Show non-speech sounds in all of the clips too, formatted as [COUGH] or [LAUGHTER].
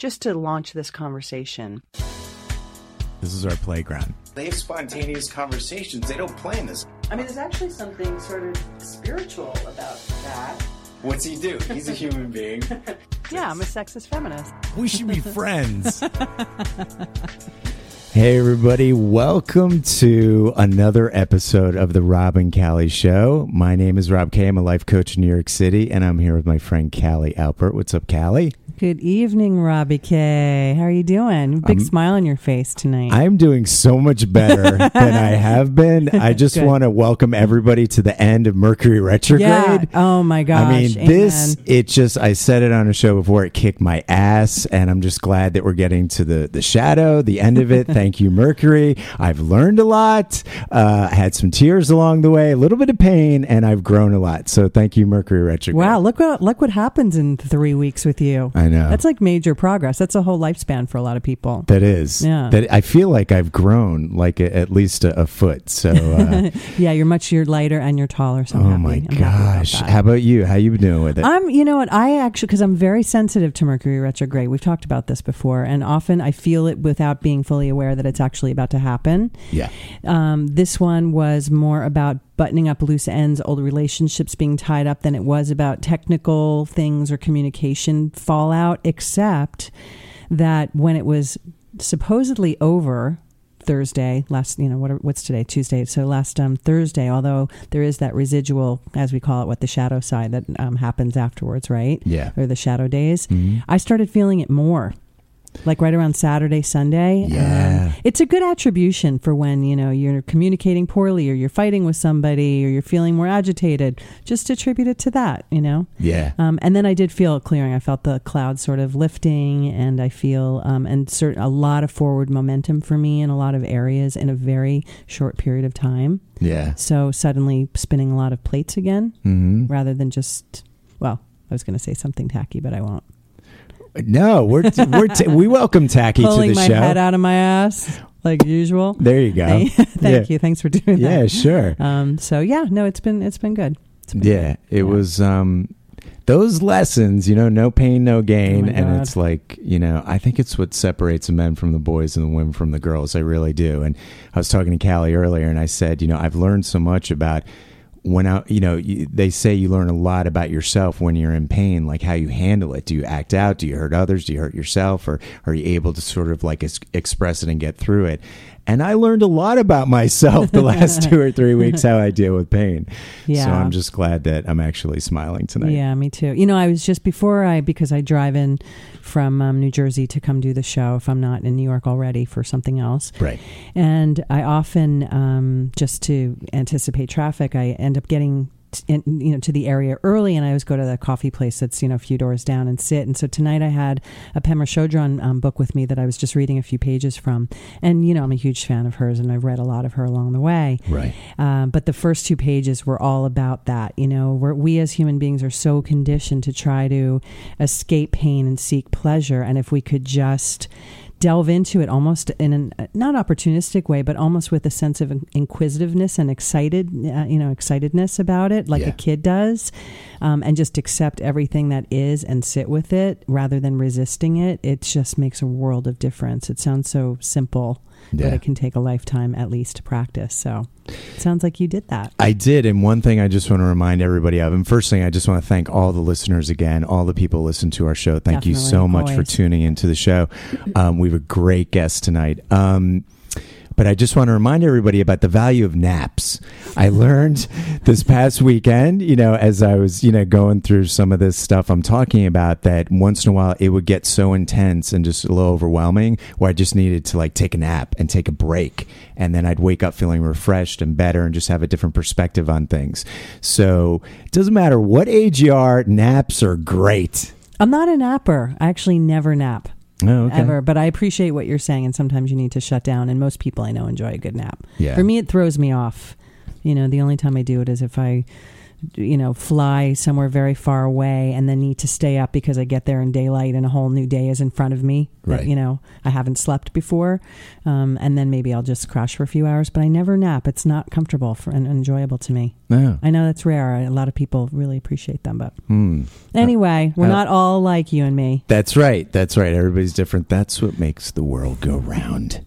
just to launch this conversation. This is our playground. They have spontaneous conversations. They don't plan this. I mean, there's actually something sort of spiritual about that. What's he do? He's a human being. [LAUGHS] Yeah, I'm a sexist feminist. We should be friends. [LAUGHS] hey, everybody. Welcome to another episode of the Rob and Callie Show. My name is Rob Kay. I'm a life coach in New York City, and I'm here with my friend Callie Alpert. What's up, Callie? Good evening, Robbie K. How are you doing? Big Um, smile on your face tonight. I'm doing so much better [LAUGHS] than I have been. I [LAUGHS] just want to welcome everybody to the end of Mercury retrograde. yeah. Oh my gosh. I mean, this it just I said it on a show before it kicked my ass and I'm just glad that we're getting to the the shadow, the end of it. [LAUGHS] Thank you Mercury. I've learned a lot. Uh I had some tears along the way, a little bit of pain and I've grown a lot. So thank you Mercury retrograde. Wow, look what look what happens in three weeks with you. I know. That's like major progress. That's a whole lifespan for a lot of people. that is. Yeah. That I feel like I've grown like a, at least a, a foot. So uh, [LAUGHS] Yeah, you're much you're lighter and you're taller. So I'm oh happy. my I'm happy about gosh. How about you? How you been doing with it? I'm, you know what? I actually, because I'm very sensitive to Mercury retrograde. We've talked about this before, and often I feel it without being fully aware that it's actually about to happen. yeah. Um, this one was more about buttoning up loose ends, old relationships being tied up, than it was about technical things or communication fallout, except that when it was supposedly over Thursday, last, you know, what, what's today? Tuesday. So last um, Thursday, although there is that residual, as we call it, what the shadow side that um, happens afterwards, right? Yeah. Or the shadow days. Mhm. I started feeling it more. Like right around Saturday, Sunday. Yeah. Um, it's a good attribution for when, you know, you're communicating poorly or you're fighting with somebody or you're feeling more agitated. Just attribute it to that, you know? Yeah. Um, and then I did feel it clearing. I felt the clouds sort of lifting, and I feel um, and certain a lot of forward momentum for me in a lot of areas in a very short period of time. Yeah. So suddenly spinning a lot of plates again, Mhm. rather than just well, I was going to say something tacky, but I won't. No, we're t- we're t- we welcome Tacky to Pulling the my show. head out of my ass like usual. There you go. Thank [LAUGHS] Yeah. you. Thanks for doing Yeah, that. Yeah, sure. Um, so yeah, no, it's been it's been good. It's been Yeah, it Yeah. was um those lessons, you know, no pain, no gain, Oh and it's like, you know, I think it's what separates the men from the boys and the women from the girls. I really do. And I was talking to Callie earlier, and I said, you know, I've learned so much about when I, you know, you, they say you learn a lot about yourself when you're in pain, like how you handle it. Do you act out? Do you hurt others? Do you hurt yourself? Or are you able to sort of like ex- express it and get through it? And I learned a lot about myself the last [LAUGHS] two or three weeks how I deal with pain. Yeah. So I'm just glad that I'm actually smiling tonight. Yeah, me too. You know, I was just before I because I drive in from um, New Jersey to come do the show if I'm not in New York already for something else. Right. And I often, um, just to anticipate traffic, I end up getting. In, you know, to the area early, and I always go to the coffee place that's you know a few doors down and sit. And so tonight I had a Pema Chodron um, book with me that I was just reading a few pages from, and you know I'm a huge fan of hers, and I've read a lot of her along the way. Right. Um, but the first two pages were all about that. You know, where we as human beings are so conditioned to try to escape pain and seek pleasure. And if we could just delve into it almost in an not opportunistic way, but almost with a sense of inquisitiveness and excited, uh, you know, excitedness about it, like Yeah. a kid does, um, and just accept everything that is and sit with it rather than resisting it, it just makes a world of difference. It sounds so simple, Yeah. but it can take a lifetime at least to practice. So it sounds like you did that. I did. And one thing I just want to remind everybody of, and first thing, I just want to thank all the listeners again, all the people listen to our show. Thank you so much for always. tuning into the show. Um, we have a great guest tonight. Um, but I just want to remind everybody about the value of naps. I learned this past weekend, you know, as I was, you know, going through some of this stuff I'm talking about, that once in a while it would get so intense and just a little overwhelming where I just needed to like take a nap and take a break. And then I'd wake up feeling refreshed and better and just have a different perspective on things. So it doesn't matter what age you are, naps are great. I'm not a napper. I actually never nap. Oh, okay. Ever, but I appreciate what you're saying, and sometimes you need to shut down. And most people I know enjoy a good nap. Yeah. For me, it throws me off. You know, the only time I do it is if I you know, fly somewhere very far away and then need to stay up because I get there in daylight and a whole new day is in front of me. that, you know, I haven't slept before. Um, and then maybe I'll just crash for a few hours, but I never nap. It's not comfortable for, and enjoyable to me. No. I know that's rare. A lot of people really appreciate them, but Hmm. anyway, we're Uh, not all like you and me. That's right. That's right. Everybody's different. That's what makes the world go round.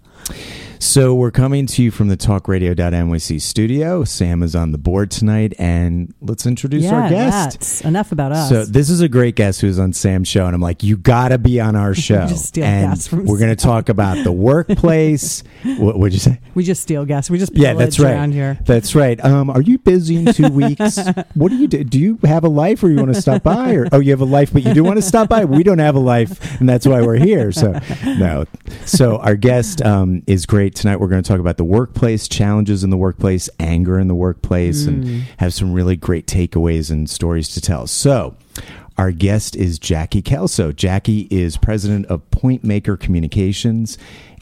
So we're coming to you from the talkradio.nyc studio. Sam is on the board tonight, and let's introduce yeah, our guest. that's enough about us. So this is a great guest who's on Sam's show, and I'm like, you got to be on our [LAUGHS] show. Just steal and we're going to talk about the workplace. [LAUGHS] what would you say? we just steal guests. We just Yeah, that's right. around here. That's right. Um, are you busy in two weeks? [LAUGHS] what do you do? Do you have a life, or you want to stop by? Or oh, you have a life, but you do want to stop by. We don't have a life, and that's why we're here. So no. So our guest um, is great tonight. We're going to talk about the workplace, challenges in the workplace, anger in the workplace, and mm. have some really great takeaways and stories to tell. So. Our guest is Jackie Kellso. Jackie is president of Point Maker Communications,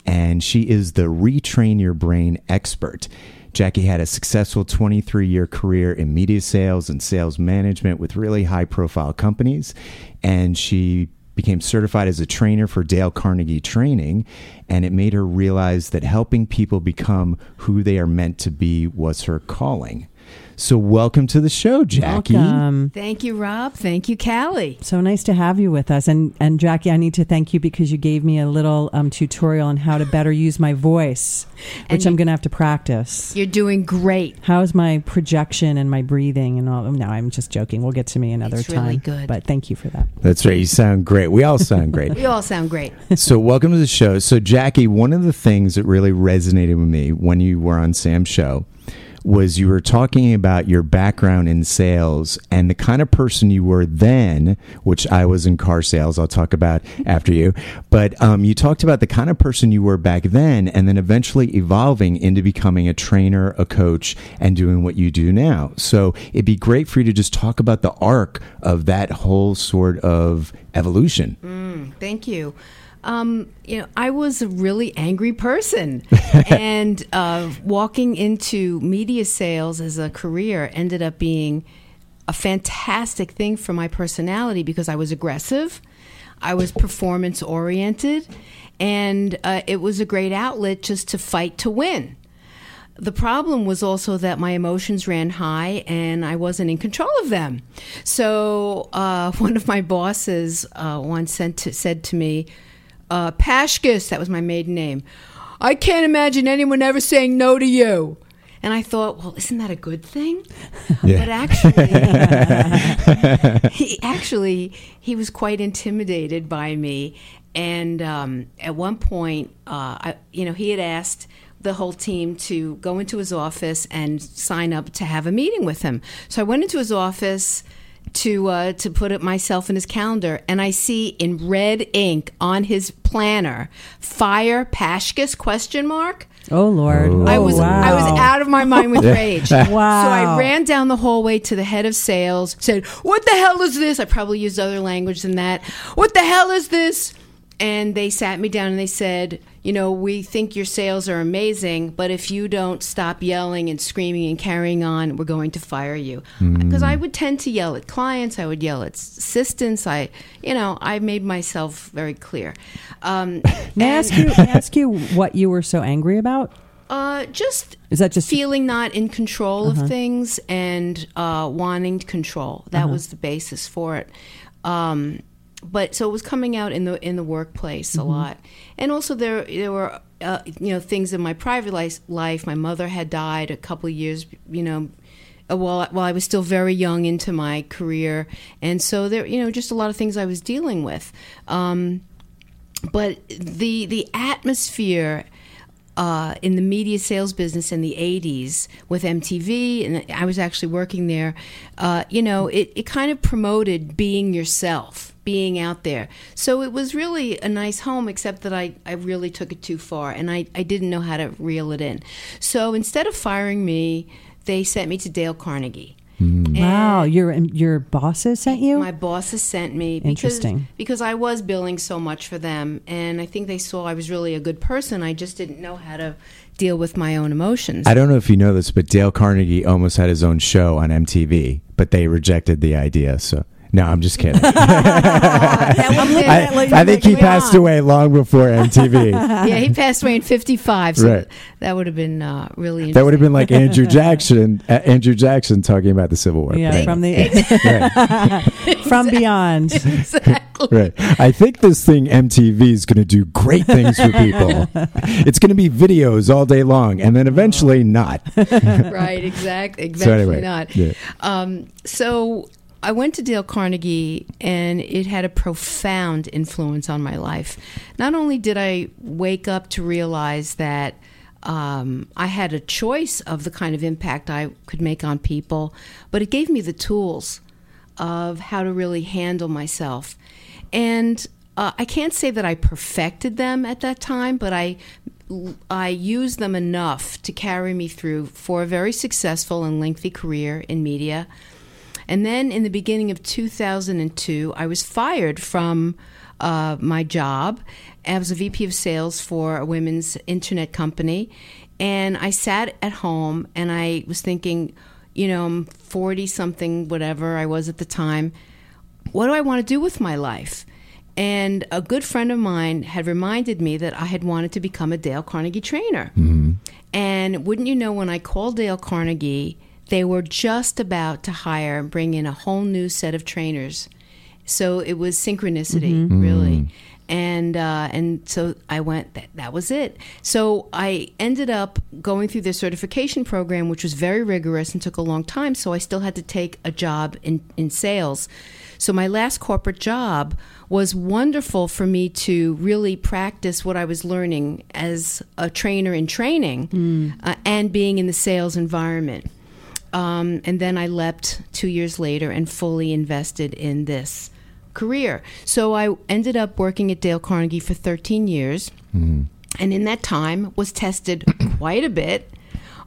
and she is the retrain your brain expert. Jackie had a successful 23 year career in media sales and sales management with really high profile companies, and she became certified as a trainer for Dale Carnegie Training, and it made her realize that helping people become who they are meant to be was her calling. So, welcome to the show, Jackie. Welcome. Thank you, Rob. Thank you, Callie. So nice to have you with us. And and Jackie, I need to thank you because you gave me a little um, tutorial on how to better use my voice, [LAUGHS] which And I'm going to have to practice. You're doing great. How's my projection and my breathing and all? No, I'm just joking. We'll get to me another It's time. really good. But thank you for that. That's right. You sound great. We all sound great. [LAUGHS] We all sound great. [LAUGHS] so, welcome to the show. So, Jackie, one of the things that really resonated with me when you were on Sam's show was you were talking about your background in sales and the kind of person you were then, which I was in car sales. I'll talk about after you. But um, you talked about the kind of person you were back then and then eventually evolving into becoming a trainer, a coach, and doing what you do now. So, it'd be great for you to just talk about the arc of that whole sort of evolution. Thank you. Um, you know, I was a really angry person, [LAUGHS] and uh, walking into media sales as a career ended up being a fantastic thing for my personality because I was aggressive, I was performance oriented, and uh, it was a great outlet just to fight to win. The problem was also that my emotions ran high and I wasn't in control of them. So uh, [LAUGHS] one of my bosses uh, once sent to, said to me, uh, Pashkus, that was my maiden name, I can't imagine anyone ever saying no to you. And I thought, well, isn't that a good thing? [LAUGHS] Yeah. But actually, [LAUGHS] he actually he was quite intimidated by me. And um, at one point, uh, I, you know, he had asked the whole team to go into his office and sign up to have a meeting with him. So I went into his office to uh, to put it myself in his calendar, and I see in red ink on his planner, "Fire Pashkus?" question mark. Oh Lord! Oh. I was wow. I was out of my mind with [LAUGHS] rage. Wow. So I ran down the hallway to the head of sales, said, "What the hell is this?" I probably used other language than that. "What the hell is this?" And they sat me down and they said, "You know, we think your sales are amazing, but if you don't stop yelling and screaming and carrying on, we're going to fire you." Because I would tend to yell at clients, I would yell at assistants. I, you know, I made myself very clear. Um, [LAUGHS] May I ask you? May I ask you [LAUGHS] what you were so angry about? Uh, just Is that just feeling not in control of things and uh, wanting to control. That was the basis for it. Um, but so it was coming out in the in the workplace a lot, and also there there were uh, you know things in my private life. Life, my mother had died a couple of years, you know. uh, While, while I was still very young into my career, and so there, you know, just a lot of things I was dealing with. Um, but the the atmosphere uh, in the media sales business in the 80s with MTV, and I was actually working there, uh, you know, it, it kind of promoted being yourself, being out there. So it was really a nice home, except that I, I really took it too far and I, I didn't know how to reel it in. So instead of firing me, they sent me to Dale Carnegie. Hmm. Wow, your your bosses sent you? My bosses sent me because, Interesting. because I was billing so much for them, and I think they saw I was really a good person. I just didn't know how to deal with my own emotions. I don't know if you know this, but Dale Carnegie almost had his own show on MTV, but they rejected the idea. So no, I'm just kidding. [LAUGHS] I, I think he passed away long before MTV. [LAUGHS] yeah, he passed away in '55, so Right. that would have been uh, really. Interesting. That would have been like Andrew Jackson, uh, Andrew Jackson talking about the Civil War. yeah, Right. from the [LAUGHS] from beyond. exactly. Right. I think this thing MTV is going to do great things for people. it's going to be videos all day long, and then eventually not. right, exactly. Exactly So anyway, not. yeah. Um, so I went to Dale Carnegie, and it had a profound influence on my life. Not only did I wake up to realize that um, I had a choice of the kind of impact I could make on people, but it gave me the tools of how to really handle myself. And uh, I can't say that I perfected them at that time, but I I used them enough to carry me through for a very successful and lengthy career in media. And then in the beginning of 2002, I was fired from uh, my job. I was a VP of sales for a women's internet company. And I sat at home and I was thinking, you know, I'm 40 something, whatever I was at the time. What do I want to do with my life? And a good friend of mine had reminded me that I had wanted to become a Dale Carnegie trainer. And wouldn't you know, when I called Dale Carnegie, they were just about to hire and bring in a whole new set of trainers. So it was synchronicity, really. And uh, and so I went. That, that was it. So I ended up going through their certification program, which was very rigorous and took a long time. So I still had to take a job in in sales. So my last corporate job was wonderful for me to really practice what I was learning as a trainer in training uh, and being in the sales environment. Um, and then I leapt two years later and fully invested in this career. So I ended up working at Dale Carnegie for 13 years, and in that time was tested [COUGHS] quite a bit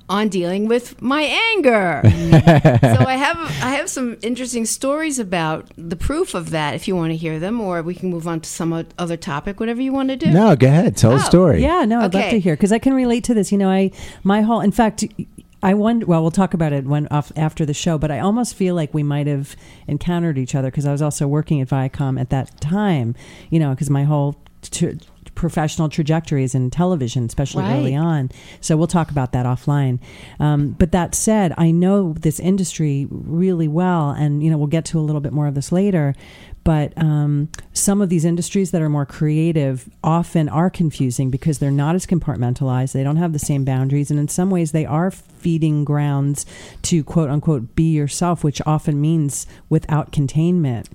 on dealing with my anger. [LAUGHS] so I have I have some interesting stories about the proof of that. If you want to hear them, or we can move on to some other topic, whatever you want to do. No, go ahead. Tell a Oh, story. Yeah, no, I'd love to hear because I can relate to this. You know, I my whole, in fact, I wonder. Well, we'll talk about it when off after the show. But I almost feel like we might have encountered each other because I was also working at Viacom at that time. You know, because my whole. T- professional trajectories in television especially Right. early on so we'll talk about that offline um, but that said i know this industry really well and you know we'll get to a little bit more of this later but um, some of these industries that are more creative often are confusing because they're not as compartmentalized. They don't have the same boundaries. And in some ways they are feeding grounds to quote unquote be yourself which often means without containment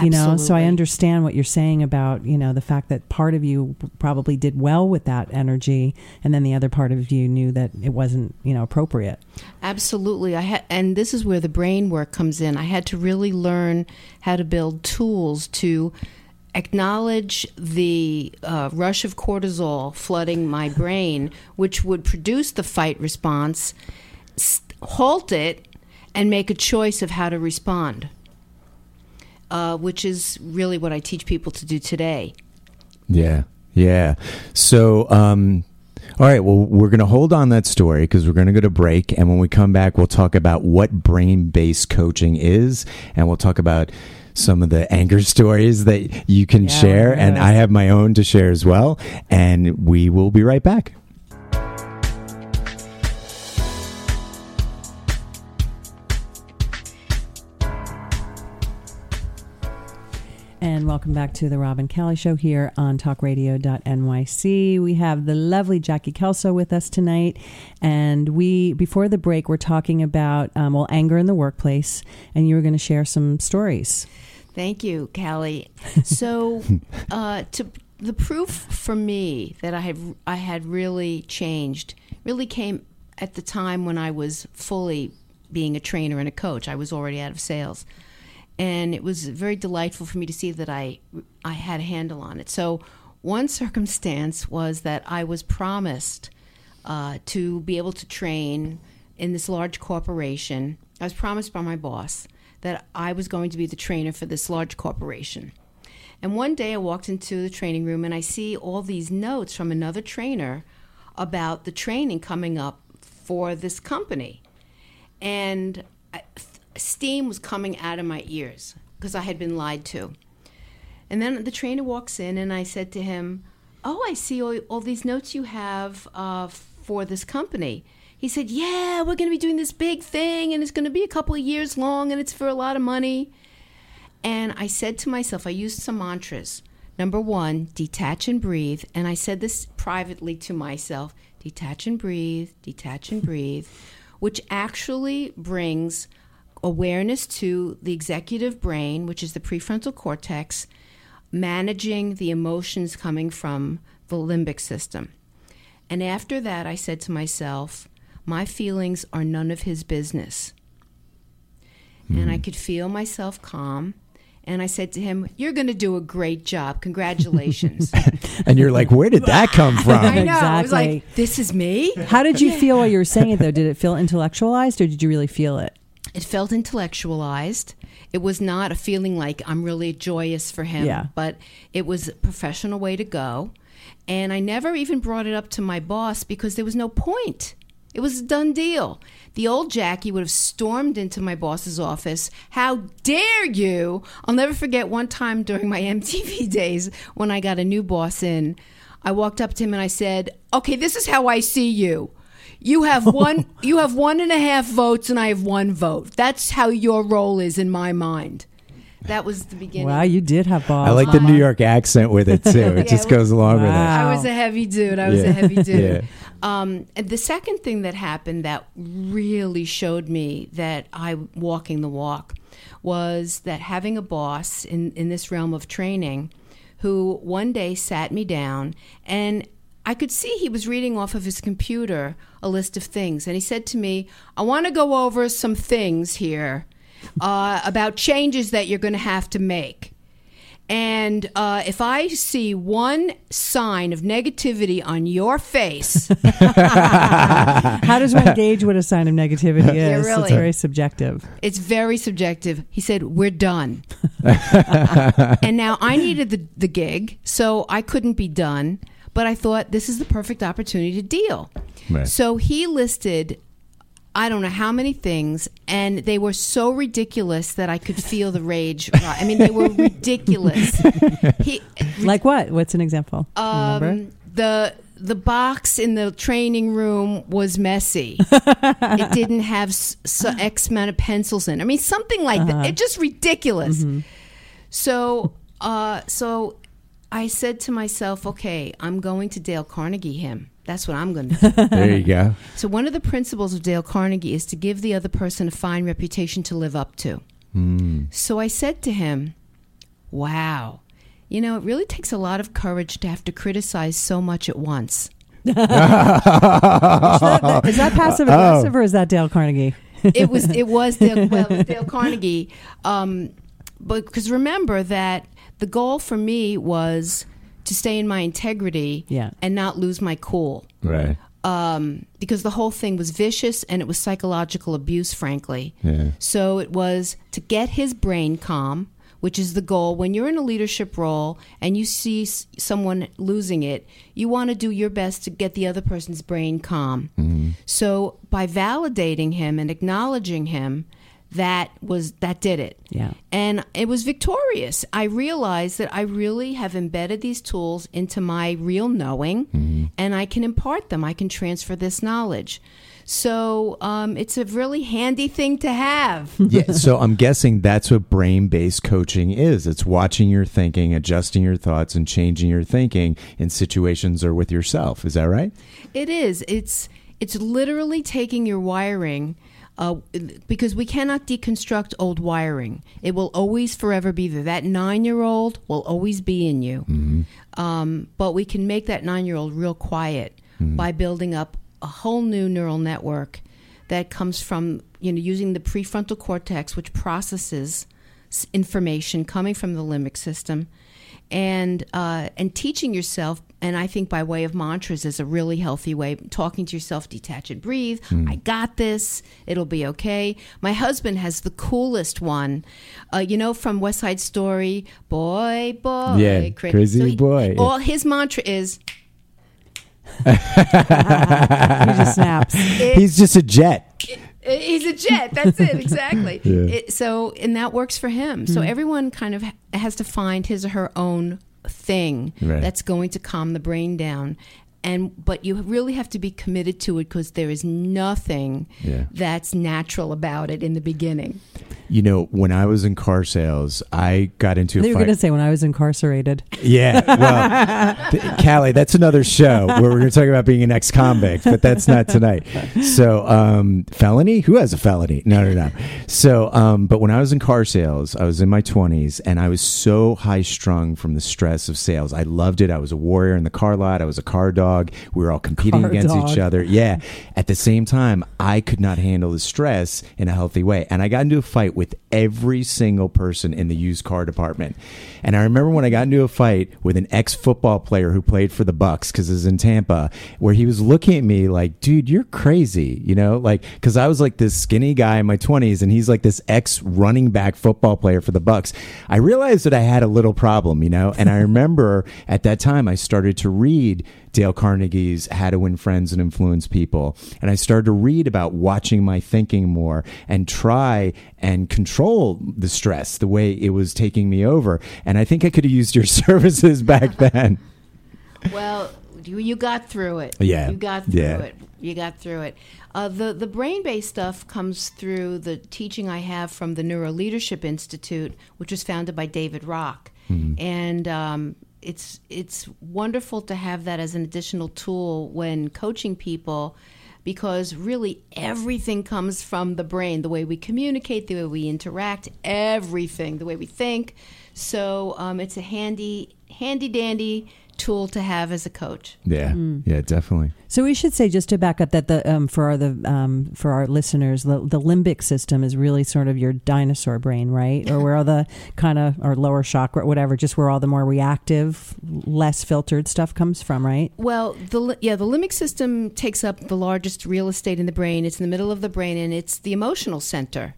you know so i understand what you're saying about you know the fact that part of you probably did well with that energy and then the other part of you knew that it wasn't you know appropriate Absolutely. I had, and this is where the brain work comes in. I had to really learn how to build tools to acknowledge the uh, rush of cortisol flooding my brain, which would produce the fight response, halt it, and make a choice of how to respond. Uh, which is really what I teach people to do today. Yeah. Yeah. So, um, all right. Well, we're going to hold on that story because we're going to go to break. And when we come back, we'll talk about what brain based coaching is. And we'll talk about some of the [LAUGHS] anger stories that you can Yeah, share. And. I have my own to share as well. And we will be right back. Welcome back to the Rob and Callie Show here on talkradio.nyc. We have the lovely Jackie Kellso with us tonight. And we, before the break, we're talking about, um, well, anger in the workplace. And you were going to share some stories. Thank you, Callie. [LAUGHS] So, uh, to the proof for me that I have, I had really changed really came at the time when I was fully being a trainer and a coach. I was already out of sales, and it was very delightful for me to see that I I had a handle on it. So, one circumstance was that I was promised uh, to be able to train in this large corporation I was promised by my boss that I was going to be the trainer for this large corporation. And one day I walked into the training room and I see all these notes from another trainer about the training coming up for this company. And I, steam was coming out of my ears because I had been lied to. And then the trainer walks in and I said to him, Oh, I see all, all these notes you have uh, for this company. He said, Yeah, we're going to be doing this big thing and it's going to be a couple of years long and it's for a lot of money. And I said to myself, I used some mantras. Number one, detach and breathe. And I said this privately to myself detach and breathe, detach and breathe, which actually brings awareness to the executive brain, which is the prefrontal cortex, managing the emotions coming from the limbic system. And after that, I said to myself, my feelings are none of his business. Hmm. And I could feel myself calm. And I said to him, You're going to do a great job. Congratulations. [LAUGHS] And you're like, where did that come [LAUGHS] I from? know. I was Exactly. like, This is me? How did you feel while you were saying it though? Did it feel intellectualized or did you really feel it? It felt intellectualized. It was not a feeling like I'm really joyous for him, Yeah. but it was a professional way to go. And I never even brought it up to my boss because there was no point. It was a done deal. The old Jackie would have stormed into my boss's office. How dare you? I'll never forget one time during my [LAUGHS] MTV days when I got a new boss in. I walked up to him and I said, "Okay, this is how I see you. You have [LAUGHS] one. you have one and a half votes, and I have one vote. That's how your role is in my mind." That was the beginning. Wow, you did have balls. I like the New York accent with it too. It [LAUGHS] Yeah, just goes along with it. I was a heavy dude. I was Yeah. a heavy [LAUGHS] dude. Yeah. Um, and the second thing that happened that really showed me that I'm walking the walk was that having a boss in, in this realm of training who one day sat me down and I could see he was reading off of his computer a list of things. And he said to me, I want to go over some things here uh, about changes that you're going to have to make. And uh, if I see one sign of negativity on your face, [LAUGHS] How does one gauge what a sign of negativity is? Yeah, It's very subjective. it's very subjective. He said, We're done. [LAUGHS] and now I needed the, the gig, so I couldn't be done. But I thought this is the perfect opportunity to deal. Right. So he listed, I don't know how many things, and they were so ridiculous that I could feel the rage. [LAUGHS] I mean, they were ridiculous. [LAUGHS] He, Like what? What's an example? Um, the the box in the training room was messy. [LAUGHS] it didn't have s- s- X amount of pencils in. I mean, something like that. It's just ridiculous. So, uh, so I said to myself, okay, I'm going to Dale Carnegie him. That's what I'm going to do. [LAUGHS] There you go. so, one of the principles of Dale Carnegie is to give the other person a fine reputation to live up to. So I said to him, Wow, you know, it really takes a lot of courage to have to criticize so much at once. [LAUGHS] is, that, is that passive aggressive or is that Dale Carnegie? It was, it was Dale, well, it was [LAUGHS] Dale Carnegie. Um, but because remember that the goal for me was to stay in my integrity Yeah. and not lose my cool. Right. um, because the whole thing was vicious and it was psychological abuse, frankly. Yeah. So it was to get his brain calm, which is the goal. When you're in a leadership role and you see s- someone losing it, you want to do your best to get the other person's brain calm. So by validating him and acknowledging him, that was that did it. Yeah. And it was victorious. I realized that I really have embedded these tools into my real knowing and I can impart them. I can transfer this knowledge. So um, it's a really handy thing to have. [LAUGHS] yeah, so I'm guessing that's what brain based coaching is. It's watching your thinking, adjusting your thoughts, and changing your thinking in situations or with yourself. Is that right? It is. It's it's literally taking your wiring. Uh, because we cannot deconstruct old wiring. It will always forever be there. That nine year old will always be in you. Um, but we can make that nine year old real quiet by building up a whole new neural network that comes from you know using the prefrontal cortex, which processes information coming from the limbic system, and uh, and teaching yourself. And I think by way of mantras is a really healthy way. Talking to yourself, detach and breathe. I got this. It'll be okay. My husband has the coolest one. Uh, you know from West Side Story, boy, boy, Yeah, cra- crazy boy. All his mantra is [LAUGHS] he just snaps. [LAUGHS] He's just a jet. He's a jet. That's it, exactly. [LAUGHS] Yeah. It, so, and that works for him. So, hmm. everyone kind of has to find his or her own thing Right. that's going to calm the brain down. And but you really have to be committed to it because there is nothing Yeah. that's natural about it in the beginning. You know, when I was in car sales, I got into a They were going to say when I was incarcerated. Yeah, well, [LAUGHS] th- Callie, that's another show where we're going to talk about being an ex-convict, but that's not tonight. So, um, felony? Who has a felony? No, no, no. So, um, but when I was in car sales, I was in my twenties, and I was so high-strung from the stress of sales. I loved it. I was a warrior in the car lot. I was a car dog. We were all competing Car against dog. each other. Yeah. At the same time, I could not handle the stress in a healthy way, and I got into a fight with every single person in the used car department. And I remember when I got into a fight with an ex football player who played for the Bucks because it was in Tampa, where he was looking at me like, "Dude, you're crazy," you know, like because I was like this skinny guy in my 20s, and he's like this ex running back football player for the Bucks. I realized that I had a little problem, you know, and I [LAUGHS] remember at that time I started to read Dale Carnegie's How to Win Friends and Influence People. And I started to read about watching my thinking more and try and control the stress the way it was taking me over. And I think I could have used your [LAUGHS] services back [LAUGHS] then. Well, you, you got through it. Yeah. You got through Yeah. it. You got through it. Uh, the the brain based stuff comes through the teaching I have from the Neuro Leadership Institute, which was founded by David Rock, and um, it's it's wonderful to have that as an additional tool when coaching people. Because really, everything comes from the brain the way we communicate, the way we interact, everything, the way we think. So um, it's a handy, handy dandy tool to have as a coach. Yeah. Yeah, definitely. So we should say just to back up that the um, for our the um, for our listeners, the, the limbic system is really sort of your dinosaur brain, right? Or where all the [LAUGHS] kind of or lower chakra, whatever, just where all the more reactive, less filtered stuff comes from, right? Well, the yeah, the limbic system takes up the largest real estate in the brain. It's in the middle of the brain, and it's the emotional center.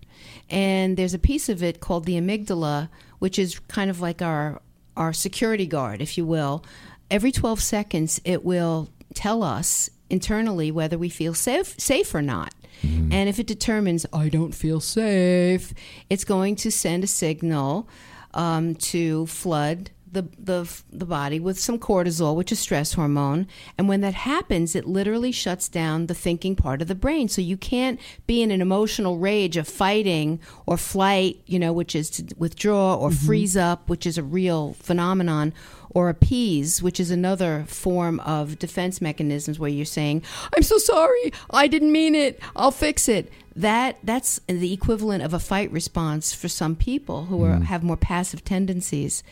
And there's a piece of it called the amygdala, which is kind of like our our security guard, if you will. Every 12 seconds, it will tell us internally whether we feel safe safe or not. And if it determines I don't feel safe, it's going to send a signal um, to flood the, the the body with some cortisol, which is stress hormone. And when that happens, it literally shuts down the thinking part of the brain. So you can't be in an emotional rage of fighting or flight, you know, which is to withdraw, or mm-hmm. freeze up, which is a real phenomenon, or appease, which is another form of defense mechanisms where you're saying, "I'm so sorry, I didn't mean it, I'll fix it." That that's the equivalent of a fight response for some people who are, mm-hmm. have more passive tendencies.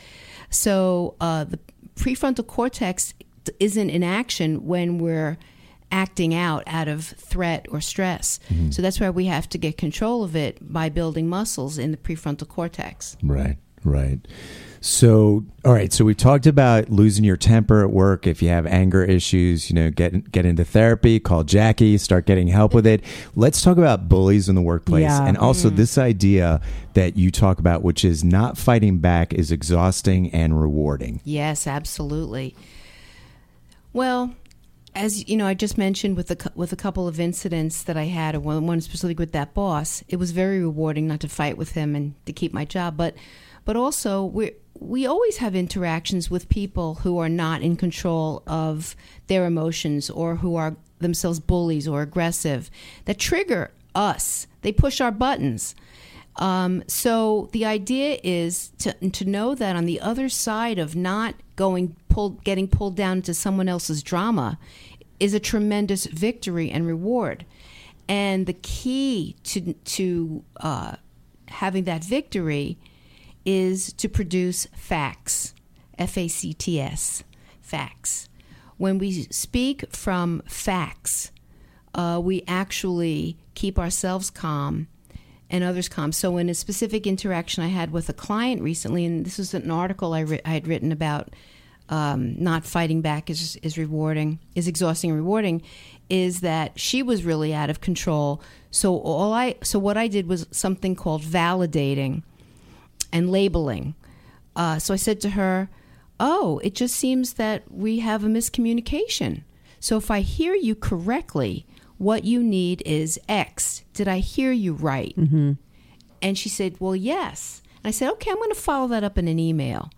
So uh, the prefrontal cortex isn't in action when we're acting out out of threat or stress. So that's why we have to get control of it by building muscles in the prefrontal cortex. Right, right. So, all right. So we talked about losing your temper at work. If you have anger issues, you know, get get into therapy. Call Jackie. Start getting help with it. Let's talk about bullies in the workplace, Yeah. and also mm. this idea that you talk about, which is not fighting back, is exhausting and rewarding. Yes, absolutely. Well, as you know, I just mentioned with a with a couple of incidents that I had, one, one specifically with that boss. It was very rewarding not to fight with him and to keep my job, but but also we we always have interactions with people who are not in control of their emotions or who are themselves bullies or aggressive that trigger us. They push our buttons. Um, so the idea is to to know that on the other side of not going pulled, getting pulled down into someone else's drama, is a tremendous victory and reward. And the key to to uh, having that victory is to produce facts, F A C T S, facts. When we speak from facts, uh, we actually keep ourselves calm and others calm. So, in a specific interaction I had with a client recently, and this was an article I, ri- I had written about um, not fighting back is, is rewarding, is exhausting and rewarding, is that she was really out of control. So all I, so what I did was something called validating and labeling. Uh, so I said to her, "Oh, it just seems that we have a miscommunication. So if I hear you correctly, what you need is X. Did I hear you right?" Mm-hmm. And she said, "Well, yes." And I said, "Okay, I'm going to follow that up in an email."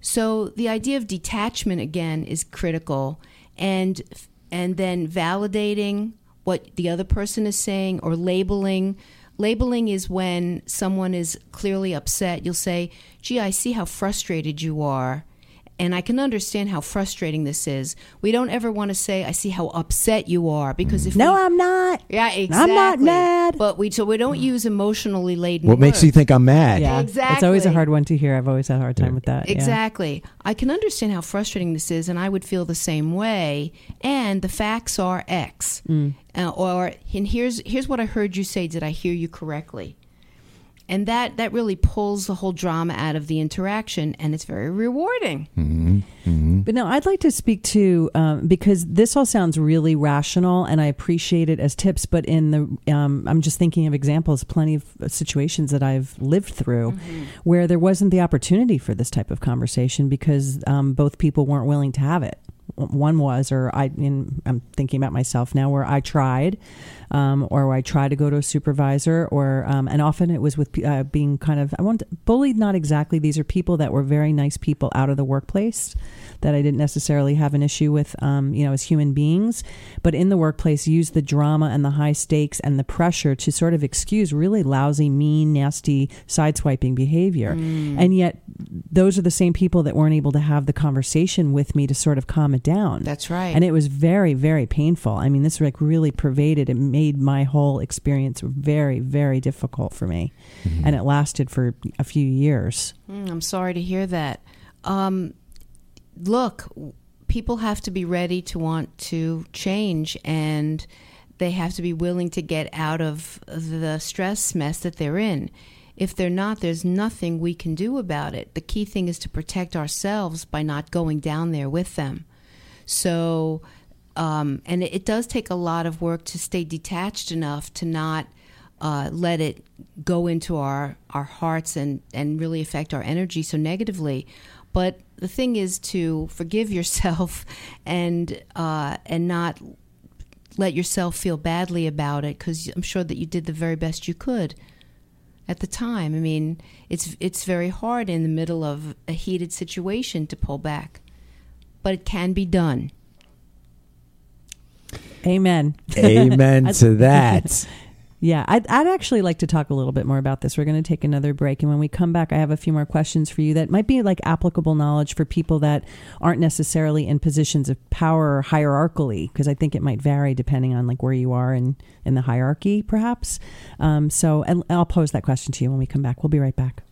So the idea of detachment again is critical, and and then validating what the other person is saying or labeling. Labeling is when someone is clearly upset. You'll say, "Gee, I see how frustrated you are." And I can understand how frustrating this is. We don't ever want to say, "I see how upset you are," because if No, we, I'm not. yeah, exactly. I'm not mad. But we so we don't use emotionally laden. What makes you think I'm mad? Yeah, exactly. It's always a hard one to hear. I've always had a hard time with that. yeah. Exactly. I can understand how frustrating this is, and I would feel the same way. And the facts are X. Mm. Uh, or and here's here's what I heard you say. Did I hear you correctly? And that that really pulls the whole drama out of the interaction, and it's very rewarding. But now I'd like to speak to um, because this all sounds really rational, and I appreciate it as tips. But in the, um, I'm just thinking of examples, plenty of situations that I've lived through, where there wasn't the opportunity for this type of conversation because um, both people weren't willing to have it. One was, or I, in, I'm thinking about myself now, where I tried, um, or I tried to go to a supervisor, or um, and often it was with uh, being kind of I want bullied. Not exactly. These are people that were very nice people out of the workplace that I didn't necessarily have an issue with, um, you know, as human beings, but in the workplace, use the drama and the high stakes and the pressure to sort of excuse really lousy, mean, nasty, sideswiping behavior, and yet those are the same people that weren't able to have the conversation with me to sort of calm it down. That's right. And it was very, very painful. I mean, this like really pervaded. It made my whole experience very, very difficult for me, and it lasted for a few years. Mm, I'm sorry to hear that. Um, look, people have to be ready to want to change, and they have to be willing to get out of the stress mess that they're in. If they're not, there's nothing we can do about it. The key thing is to protect ourselves by not going down there with them. So, um, and it, it does take a lot of work to stay detached enough to not uh, let it go into our, our hearts and, and really affect our energy so negatively. But the thing is to forgive [LAUGHS] yourself and uh, and not let yourself feel badly about it because I'm sure that you did the very best you could at the time. I mean, it's it's very hard in the middle of a heated situation to pull back, but it can be done. Amen. Amen [LAUGHS] to that. [LAUGHS] Yeah, I'd, I'd actually like to talk a little bit more about this. We're going to take another break. And when we come back, I have a few more questions for you that might be like applicable knowledge for people that aren't necessarily in positions of power hierarchically, because I think it might vary depending on like where you are in, in the hierarchy, perhaps. Um, so, and I'll pose that question to you when we come back. We'll be right back.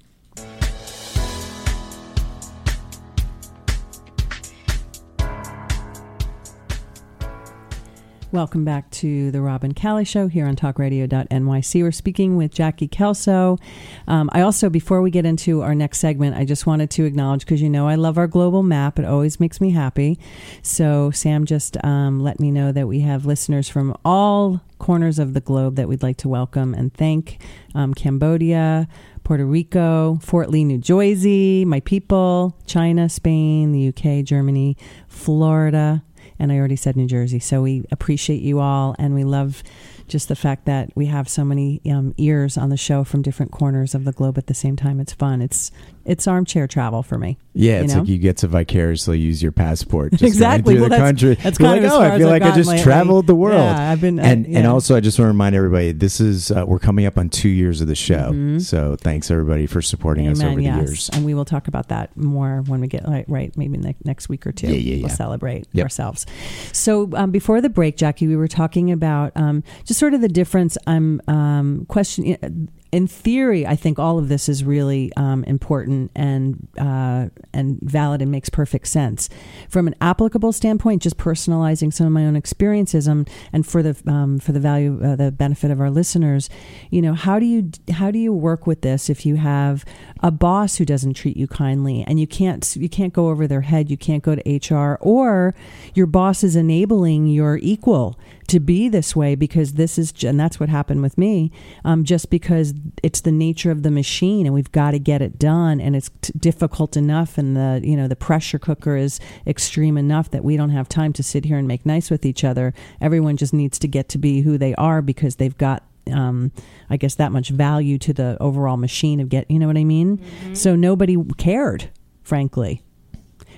Welcome back to the Rob and Callie Show here on talkradio.nyc. We're speaking with Jackie Kellso. Um, I also, before we get into our next segment, I just wanted to acknowledge because you know I love our global map. It always makes me happy. So, Sam just um, let me know that we have listeners from all corners of the globe that we'd like to welcome and thank um, Cambodia, Puerto Rico, Fort Lee, New Jersey, my people, China, Spain, the UK, Germany, Florida, and I already said New Jersey. So we appreciate you all, and we love just the fact that we have so many um, ears on the show from different corners of the globe at the same time. It's fun. It's it's armchair travel for me. Yeah, it's know? like you get to vicariously use your passport. Just Exactly. Well, the that's- country. that's You're kind like, of oh, I feel I've like I just lately. traveled the world. Yeah, I've been- I- and and also I just want to remind everybody this is uh, we're coming up on two years of the show. So thanks everybody for supporting us over the yes. years. And we will talk about that more when we get right, right maybe ne- next week or two. Yeah, yeah, We'll yeah. celebrate Yep. ourselves. So um, before the break, Jackie, we were talking about um, just sort of the difference. I'm um, questioning. In theory, I think all of this is really um, important and uh, and valid and makes perfect sense. From an applicable standpoint, just personalizing some of my own experiences, um, and for the um, for the value, uh, the benefit of our listeners, you know, how do you how do you work with this if you have a boss who doesn't treat you kindly and you can't you can't go over their head, you can't go to HR, or your boss is enabling your equal to be this way because this is and that's what happened with me um, just because it's the nature of the machine and we've got to get it done and it's t- difficult enough and the you know the pressure cooker is extreme enough that we don't have time to sit here and make nice with each other everyone just needs to get to be who they are because they've got um, I guess that much value to the overall machine of get you know what I mean. Mm-hmm. So nobody cared, frankly.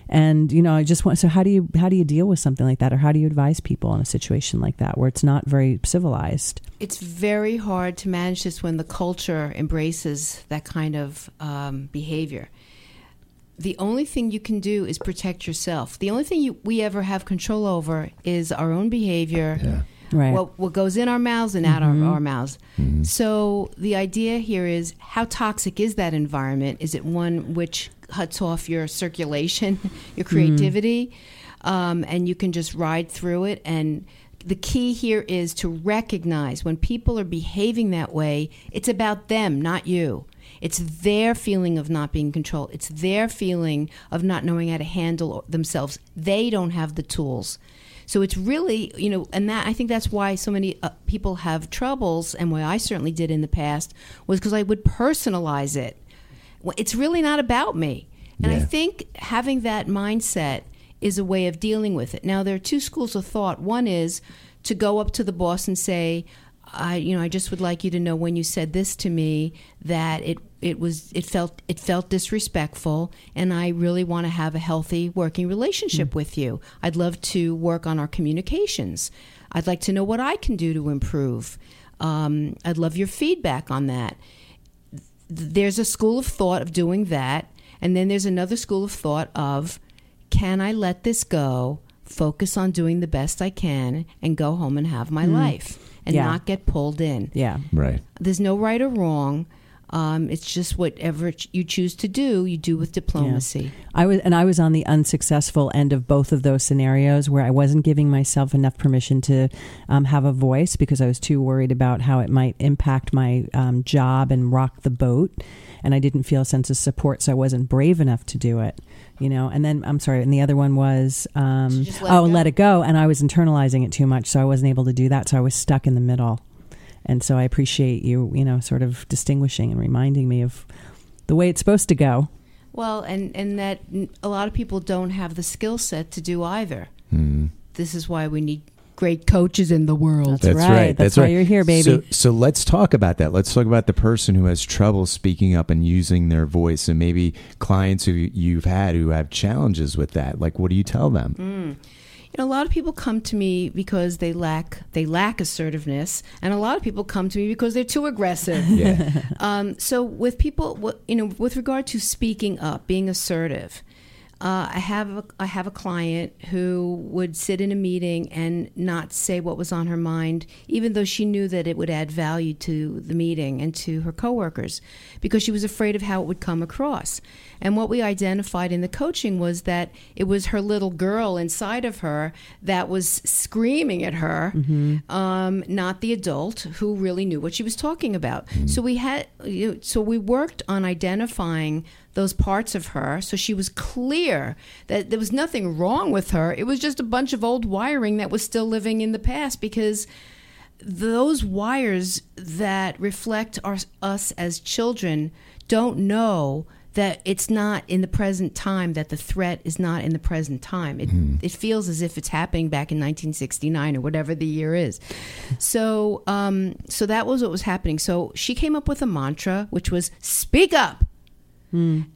And you know, I just want. So how do you how do you deal with something like that, or how do you advise people in a situation like that where it's not very civilized? It's very hard to manage this when the culture embraces that kind of um, behavior. The only thing you can do is protect yourself. The only thing you, we ever have control over is our own behavior. Yeah. Right. What, what goes in our mouths and out Mm-hmm. our, our mouths. So the idea here is how toxic is that environment? Is it one which cuts off your circulation, [LAUGHS] your creativity, um, and you can just ride through it? And the key here is to recognize when people are behaving that way, it's about them, not you. It's their feeling of not being controlled. It's their feeling of not knowing how to handle themselves. They don't have the tools. So it's really, you know, and that I think that's why so many uh, people have troubles, and why I certainly did in the past was because I would personalize it. Well, It's really not about me, and I think having that mindset is a way of dealing with it. Now there are two schools of thought. One is to go up to the boss and say, I, you know, I just would like you to know when you said this to me that it it was it felt it felt disrespectful, and I really want to have a healthy working relationship with you. I'd love to work on our communications. I'd like to know what I can do to improve. Um, I'd love your feedback on that. There's a school of thought of doing that, and then there's another school of thought of can I let this go, focus on doing the best I can, and go home and have my life and Yeah. not get pulled in. Yeah. Right. There's no right or wrong. Um, it's just whatever you choose to do, you do with diplomacy. I was, and I was on the unsuccessful end of both of those scenarios where I wasn't giving myself enough permission to um, have a voice because I was too worried about how it might impact my um, job and rock the boat, and I didn't feel a sense of support, so I wasn't brave enough to do it. You know, and then I'm sorry, and the other one was um, let oh, go? let it go, and I was internalizing it too much, so I wasn't able to do that, so I was stuck in the middle. And so I appreciate you, you know, sort of distinguishing and reminding me of the way it's supposed to go. Well, and, and that a lot of people don't have the skill set to do either. Hmm. This is why we need great coaches in the world. That's right. That's why you're here, baby. So, so let's talk about that. Let's talk about the person who has trouble speaking up and using their voice, and maybe clients who you've had who have challenges with that. Like, what do you tell them? Hmm. You know, a lot of people come to me because they lack they lack assertiveness, and a lot of people come to me because they're too aggressive. [LAUGHS] Yeah. Um, so with people, you know, with regard to speaking up, being assertive, uh, I have a, I have a client who would sit in a meeting and not say what was on her mind, even though she knew that it would add value to the meeting and to her coworkers, because she was afraid of how it would come across. And what we identified in the coaching was that it was her little girl inside of her that was screaming at her, um, not the adult who really knew what she was talking about. So we had, so we worked on identifying those parts of her so she was clear that there was nothing wrong with her. It was just a bunch of old wiring that was still living in the past because those wires that reflect our, us as children don't know that it's not in the present time that the threat is not in the present time. It, it feels as if it's happening back in 1969 or whatever the year is. So um, so that was what was happening. So she came up with a mantra which was speak up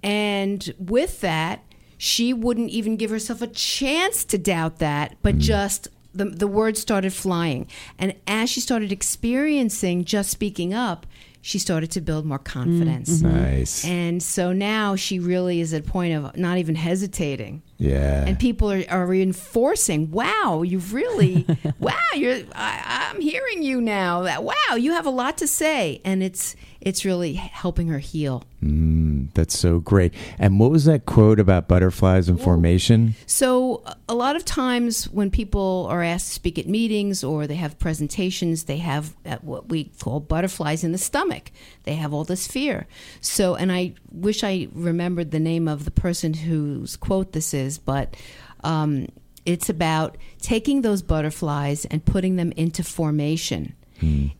and with that, she wouldn't even give herself a chance to doubt that, but mm. just the, the words started flying. And as she started experiencing just speaking up, she started to build more confidence. Mm-hmm. Nice. And so now she really is at a point of not even hesitating. Yeah. And people are, are reinforcing, wow, you've really, [LAUGHS] wow, you're, I, I'm hearing you now. That Wow, you have a lot to say. And it's, it's really helping her heal. Mm, that's so great. And what was that quote about butterflies and formation? So, a- a lot of times when people are asked to speak at meetings or they have presentations, they have uh, what we call butterflies in the stomach. They have all this fear. So, and I wish I remembered the name of the person whose quote this is, but um, it's about taking those butterflies and putting them into formation.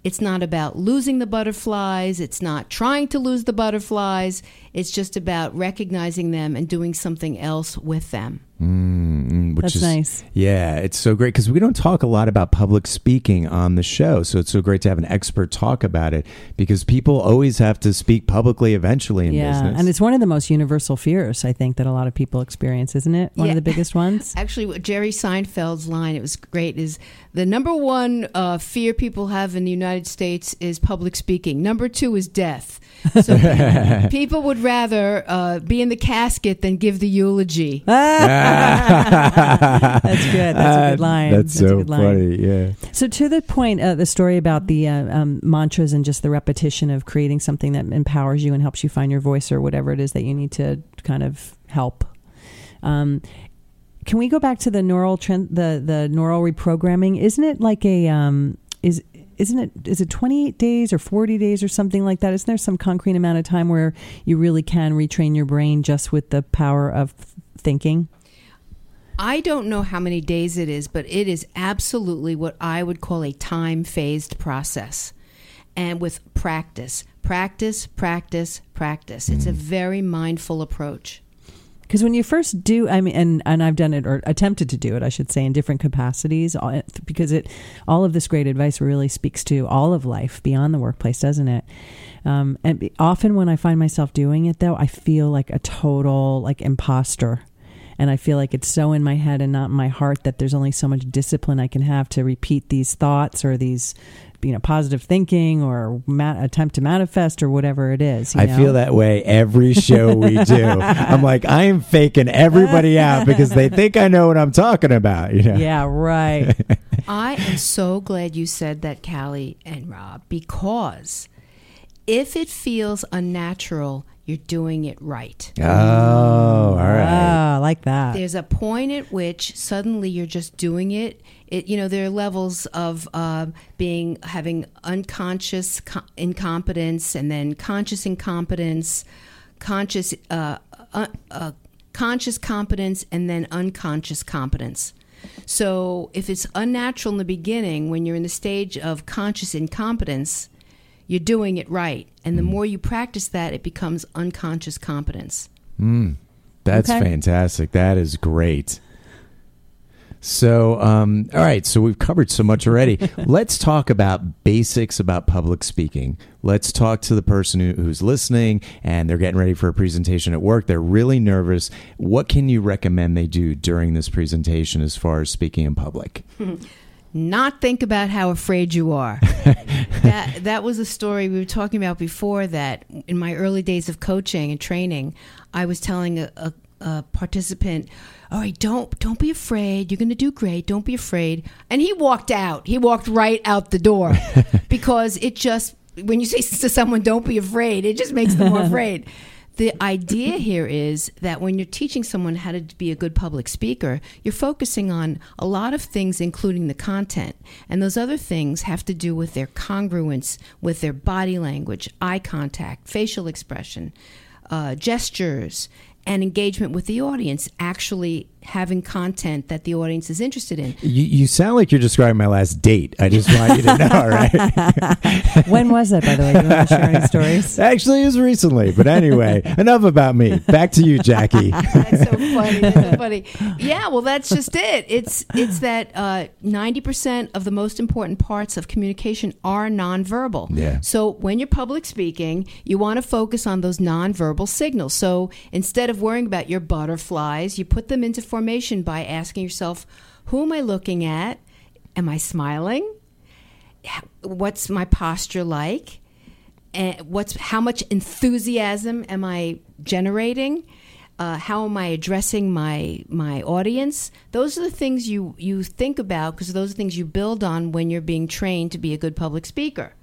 It's not about losing the butterflies. It's not trying to lose the butterflies. It's just about recognizing them and doing something else with them. Mm, which That's is nice. Yeah, it's so great because we don't talk a lot about public speaking on the show. So it's so great to have an expert talk about it because people always have to speak publicly eventually in yeah, business. and it's one of the most universal fears I think that a lot of people experience, isn't it? One Yeah. of the biggest ones. [LAUGHS] Actually, what Jerry Seinfeld's line, it was great, is the number one uh, fear people have in the United States is public speaking. Number two is death. So [LAUGHS] people would rather uh, be in the casket than give the eulogy. [LAUGHS] That's good. That's a good line. That's, a so good line. funny. Yeah. So to the point, uh, the story about the uh, um, mantras and just the repetition of creating something that empowers you and helps you find your voice or whatever it is that you need to kind of help. Um, can we go back to the neural trend, the the neural reprogramming? Isn't it like a um, is isn't it is it 28 days or 40 days or something like that? Isn't there some concrete amount of time where you really can retrain your brain just with the power of thinking? I don't know how many days it is, but it is absolutely what I would call a time phased process. And with practice, practice, practice, practice. It's a mm. very mindful approach. Because when you first do, I mean, and, and I've done it or attempted to do it, I should say, in different capacities, because it, all of this great advice really speaks to all of life beyond the workplace, doesn't it? Um, and often when I find myself doing it, though, I feel like a total like imposter, and I feel like it's so in my head and not in my heart that there's only so much discipline I can have to repeat these thoughts or these, you know, positive thinking or ma- attempt to manifest or whatever it is. you I know? feel that way every show we do. [LAUGHS] I'm like, I am faking everybody out because they think I know what I'm talking about. You know? Yeah, right. [LAUGHS] I am so glad you said that, Callie and Rob, because if it feels unnatural, you're doing it right. Oh, all right. Ah, I like that. There's a point at which suddenly you're just doing it. It, you know, there are levels of uh, being having unconscious co- incompetence, and then conscious incompetence, conscious uh, uh, uh, conscious competence, and then unconscious competence. So, if it's unnatural in the beginning, when you're in the stage of conscious incompetence, you're doing it right, and the more you practice that, it becomes unconscious competence. That's Okay. fantastic. That is great. So, um, all right. So we've covered so much already. [LAUGHS] Let's talk about basics about public speaking. Let's talk to the person who, who's listening and they're getting ready for a presentation at work. They're really nervous. What can you recommend they do during this presentation as far as speaking in public? [LAUGHS] not think about how afraid you are. [LAUGHS] that that was a story we were talking about before. That in my early days of coaching and training, I was telling a, a, a participant, "All right, don't don't be afraid. You're going to do great. Don't be afraid." And he walked out. He walked right out the door [LAUGHS] because it just when you say to someone, "Don't be afraid," it just makes them more [LAUGHS] afraid. The idea here is that when you're teaching someone how to be a good public speaker, you're focusing on a lot of things, including the content. And those other things have to do with their congruence with their body language, eye contact, facial expression, uh, gestures, and engagement with the audience, actually having content that the audience is interested in. You, you sound like you're describing my last date. I just want you to know, all [LAUGHS] right? [LAUGHS] when was that, by the way? Do you want to share any stories? [LAUGHS] Actually, it was recently. But anyway, enough about me. Back to you, Jackie. That's so funny. That's so funny. Yeah, well, that's just it. It's it's that uh, ninety percent of the most important parts of communication are nonverbal. Yeah. So when you're public speaking, you want to focus on those nonverbal signals. So instead of worrying about your butterflies, you put them into formation by asking yourself, "Who am I looking at? Am I smiling? What's my posture like?" and what's how much enthusiasm am I generating? Uh, how am I addressing my my audience? Those are the things you you think about because those are things you build on when you're being trained to be a good public speaker.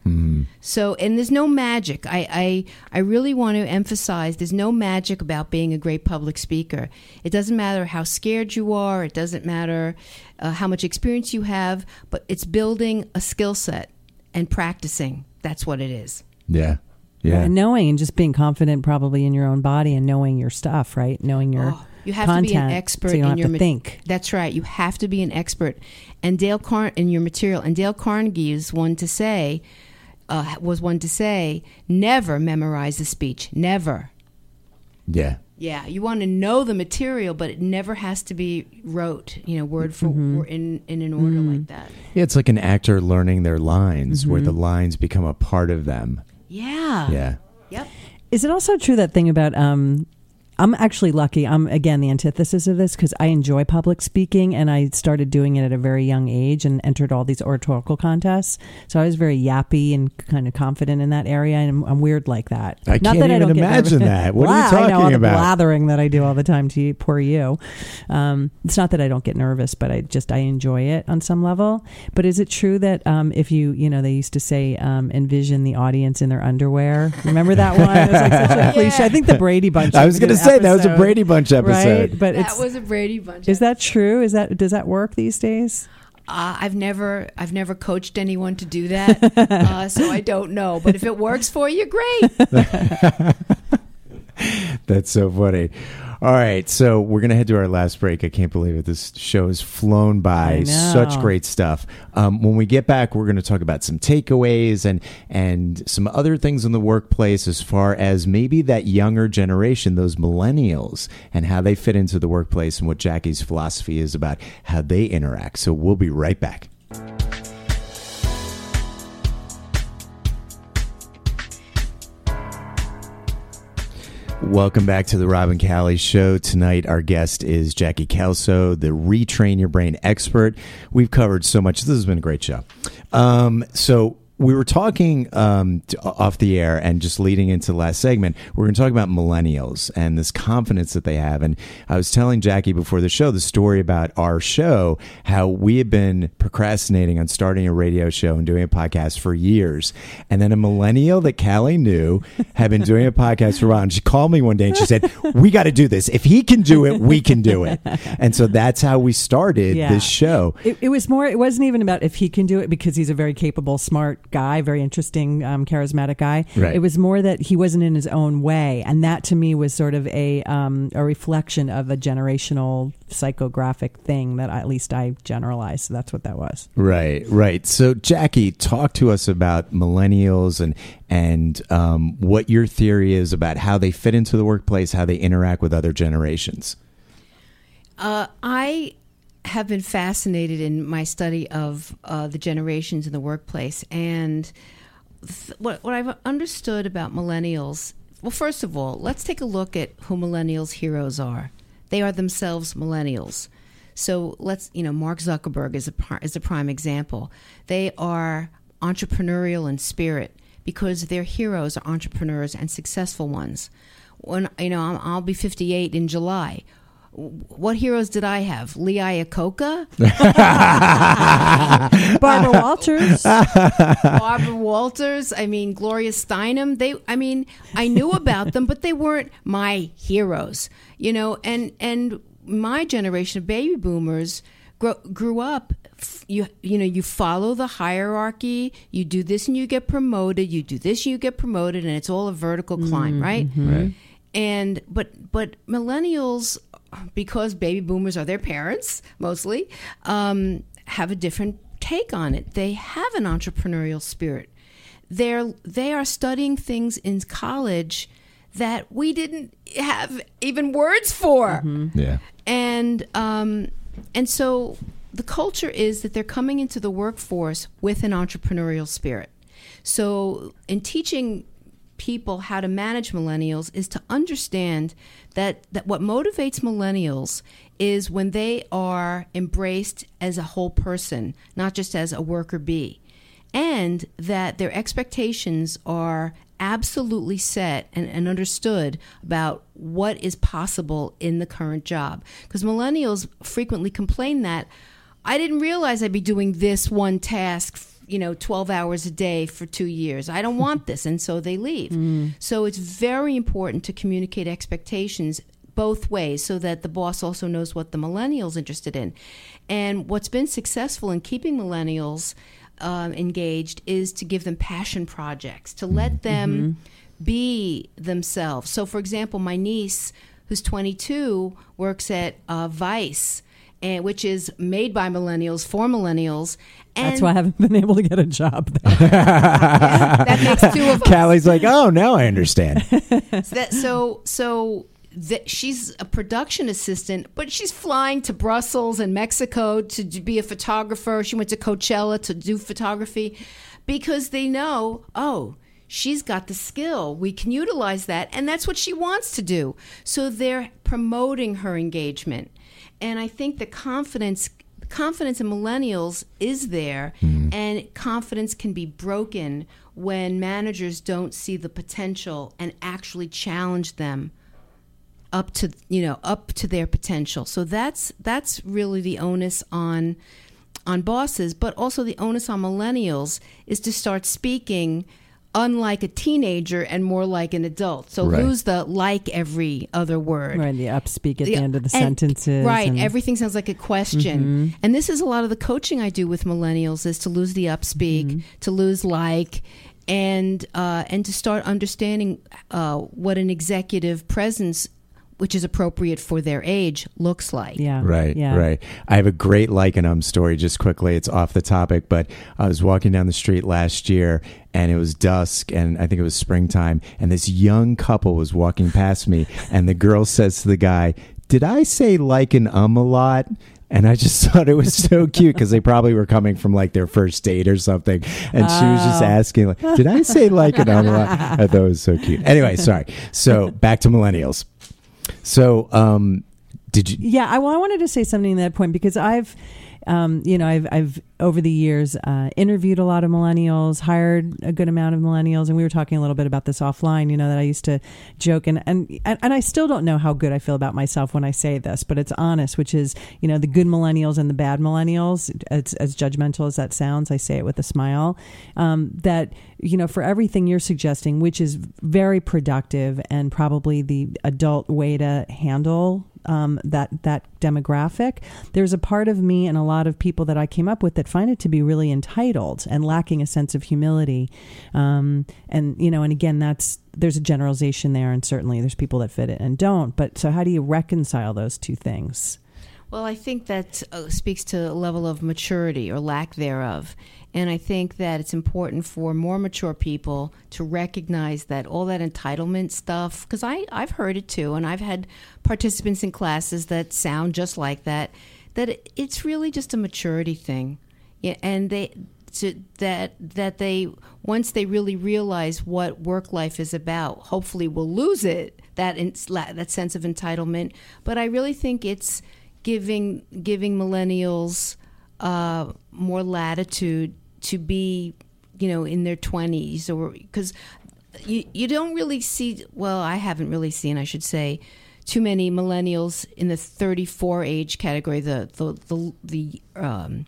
So, and there's no magic. I, I I really want to emphasize there's no magic about being a great public speaker. It doesn't matter how scared you are. It doesn't matter uh, how much experience you have. But it's building a skill set and practicing. That's what it is. Yeah. Yeah. And knowing and just being confident probably in your own body and knowing your stuff, right? Knowing your Oh, you have content, to be an expert so you don't in have your to ma- think. That's right. You have to be an expert. And Dale Car- in your material. And Dale Carnegie is one to say, uh, was one to say, never memorize the speech. Never. yeah. Yeah, you want to know the material, but it never has to be rote, you know, word for Mm-hmm. word in in an order like that. Yeah, it's like an actor learning their lines where the Mm-hmm. lines become a part of them. Yeah. Yeah. Yep. Is it also true that thing about um I'm actually lucky. I'm again the antithesis of this because I enjoy public speaking and I started doing it at a very young age and entered all these oratorical contests. So I was very yappy and kind of confident in that area, and I'm, I'm weird like that. I can't even get imagine nervous. that. What are you Wow, I know all talking the about? blathering that I do all the time to you, poor you. Um, it's not that I don't get nervous, but I just I enjoy it on some level. But is it true that um, if you you know they used to say um, envision the audience in their underwear? Remember that one? It was like such a [LAUGHS] cliche. I think the Brady Bunch. I was going to did say that was a Brady Bunch episode. right? But That it's was a Brady Bunch. is that true? Is that does that work these days? Uh, I've never I've never coached anyone to do that, [LAUGHS] uh, so I don't know. But if it works for you, great. [LAUGHS] That's so funny. All right, so we're gonna head to our last break. I can't believe it. This show has flown by. Such great stuff. Um, when we get back, we're gonna talk about some takeaways and and some other things in the workplace as far as maybe that younger generation, those millennials, and how they fit into the workplace and what Jackie's philosophy is about how they interact. So we'll be right back. Welcome back to the Rob and Callie Show. Tonight, our guest is Jackie Kellso, the Retrain Your Brain expert. We've covered so much. This has been a great show. Um, so, we were talking um, t- off the air and just leading into the last segment. We're going to talk about millennials and this confidence that they have. And I was telling Jackie before the show the story about our show, how we had been procrastinating on starting a radio show and doing a podcast for years. And then a millennial that Callie knew had been doing a podcast for a while. And she called me one day and she said, We got to do this. If he can do it, we can do it. And so that's how we started Yeah. this show. It, it was more. It wasn't even about if he can do it because he's a very capable, smart guy, very interesting, um, charismatic guy. Right. It was more that he wasn't in his own way, and that to me was sort of a um, a reflection of a generational psychographic thing that at least I generalized. So that's what that was. Right, right. So, Jackie, talk to us about millennials and and um, what your theory is about how they fit into the workplace, how they interact with other generations. Uh, I have been fascinated in my study of uh, the generations in the workplace, and th- what what I've understood about millennials. Well, first of all, let's take a look at who millennials' heroes are. They are themselves millennials. So let's, you know, Mark Zuckerberg is a is a prime example. They are entrepreneurial in spirit because their heroes are entrepreneurs and successful ones. When you know, I'll be 58 in July. What heroes did I have? Lee Iacocca, [LAUGHS] Barbara Walters. [LAUGHS] Barbara Walters. I mean, Gloria Steinem. They, I mean, I knew about them, but they weren't my heroes. You know, and and my generation of baby boomers grew, grew up. You you know, you follow the hierarchy. You do this and you get promoted. You do this and you get promoted, and it's all a vertical climb, mm-hmm. right? Mm-hmm. Right. and but but millennials because baby boomers are their parents mostly um, have a different take on it they have an entrepreneurial spirit they're they are studying things in college that we didn't have even words for Yeah. and um, and so the culture is that they're coming into the workforce with an entrepreneurial spirit. So in teaching people how to manage millennials is to understand that that what motivates millennials is when they are embraced as a whole person, not just as a worker bee and that their expectations are absolutely set and, and understood about what is possible in the current job. Because millennials frequently complain that I didn't realize I'd be doing this one task you know 12 hours a day for two years. I don't want this. And so they leave. [LAUGHS] So it's very important to communicate expectations both ways so that the boss also knows what the millennials interested in. And what's been successful in keeping millennials um, engaged is to give them passion projects to let them be themselves. So for example my niece who's 22 works at uh, vice and which is made by millennials for millennials and That's why I haven't been able to get a job there. [LAUGHS] that makes two of us. Callie's like, oh, now I understand. [LAUGHS] that so so that she's a production assistant, but she's flying to Brussels and Mexico to be a photographer. She went to Coachella to do photography because they know, oh, she's got the skill. We can utilize that, and that's what she wants to do. So they're promoting her engagement, and I think the confidence. Confidence in millennials is there, mm-hmm. and confidence can be broken when managers don't see the potential and actually challenge them up to you know up to their potential so that's that's really the onus on on bosses but also the onus on millennials is to start speaking unlike a teenager and more like an adult so Right. lose the like every other word right, the upspeak at the Yeah, end of the and- sentences. Right. and- Everything sounds like a question. And this is a lot of the coaching I do with millennials is to lose the upspeak, to lose like, and uh, and to start understanding uh, what an executive presence, which is appropriate for their age, looks like. yeah. Right, Yeah. right. I have a great like and um story. Just quickly, it's off the topic, but I was walking down the street last year, and it was dusk, and I think it was springtime, and this young couple was walking past me, [LAUGHS] and the girl says to the guy, "Did I say like and um a lot?" And I just [LAUGHS] thought it was so cute because they probably were coming from like their first date or something, and she was just Oh. asking, like, "Did I say like and um a lot?" I thought it was so cute. Anyway, sorry. So back to millennials. So, um, did you? Yeah, I, well, I wanted to say something to that point because I've, um, you know, I've, I've over the years uh, interviewed a lot of millennials, hired a good amount of millennials, and we were talking a little bit about this offline. You know, that I used to joke, and and and I still don't know how good I feel about myself when I say this, but it's honest, which is, you know, the good millennials and the bad millennials. As, as judgmental as that sounds, I say it with a smile. Um, that you know, for everything you're suggesting, which is very productive and probably the adult way to handle um, that that demographic. There's a part of me and a lot of people that I came up with that find it to be really entitled and lacking a sense of humility. Um, and you know, and again, that's there's a generalization there, and certainly there's people that fit it and don't. But so, how do you reconcile those two things? Well, I think that uh, speaks to a level of maturity or lack thereof. And I think that it's important for more mature people to recognize that all that entitlement stuff, because I've heard it too, and I've had participants in classes that sound just like that, that it's really just a maturity thing. Yeah, and they to, that that they once they really realize what work life is about, hopefully will lose it that in, that sense of entitlement. But I really think it's giving giving millennials uh, more latitude to be, you know, in their twenties or because you you don't really see. Well, I haven't really seen. I should say. Too many millennials in the 34 age category, the the the, the um,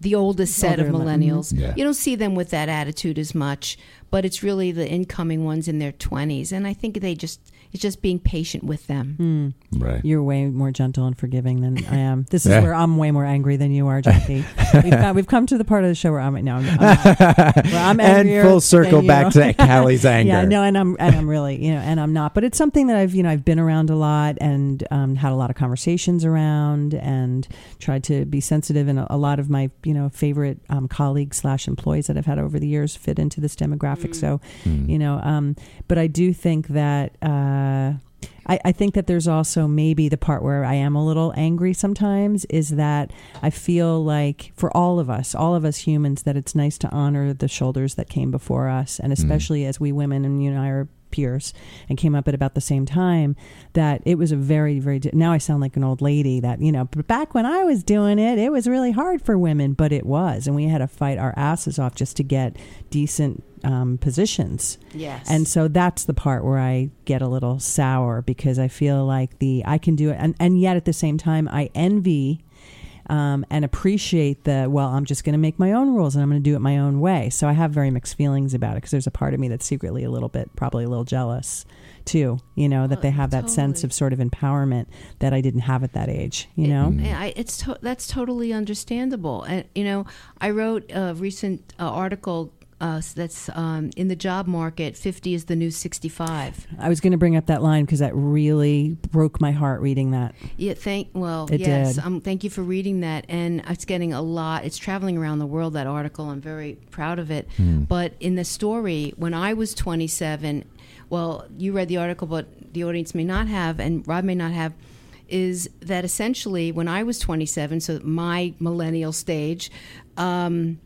the oldest set of Older, like, millennials. Yeah. You don't see them with that attitude as much, but it's really the incoming ones in their 20s. And I think they just, it's just being patient with them. Right. You're way more gentle and forgiving than I am. This is Yeah. where I'm way more angry than you are, JP. we've, got, we've come to the part of the show where I'm no, I'm, I'm, [LAUGHS] where I'm and full circle back to [LAUGHS] Callie's anger. Yeah, no, and I'm and I'm really you know, and I'm not, but it's something that I've you know I've been around a lot and um, had a lot of conversations around and tried to be sensitive. And a, a lot of my you know favorite um, colleagues slash employees that I've had over the years fit into this demographic. So you know, um, but I do think that. Uh, Uh, I, I think that there's also maybe the part where I am a little angry sometimes is that I feel like for all of us, all of us humans, that it's nice to honor the shoulders that came before us, and mm. especially as we women and you and I are peers and came up at about the same time that it was a very very now I sound like an old lady that you know but back when I was doing it it was really hard for women but it was. And we had to fight our asses off just to get decent um, positions. Yes. and so that's the part where I get a little sour because I feel like the I can do it. And, and yet at the same time I envy um, and appreciate the well i'm just going to make my own rules and i'm going to do it my own way. So i have very mixed feelings about it because there's a part of me that's secretly a little bit probably a little jealous too you know that Oh, they have that sense of sort of empowerment that i didn't have at that age you know? I, it's to, that's totally understandable. And you know, I wrote a recent uh, article uh, that's um, in the job market. Fifty is the new sixty-five. i was going to bring up that line because that really broke my heart reading that Yeah, thank. Well, It yes. did. Um, thank you for reading that, and it's getting a lot. It's traveling around the world. That article. I'm very proud of it. But in the story, when I was 27, well, you read the article, but the audience may not have, and Rob may not have. Is that essentially when I was 27, so my millennial stage, um,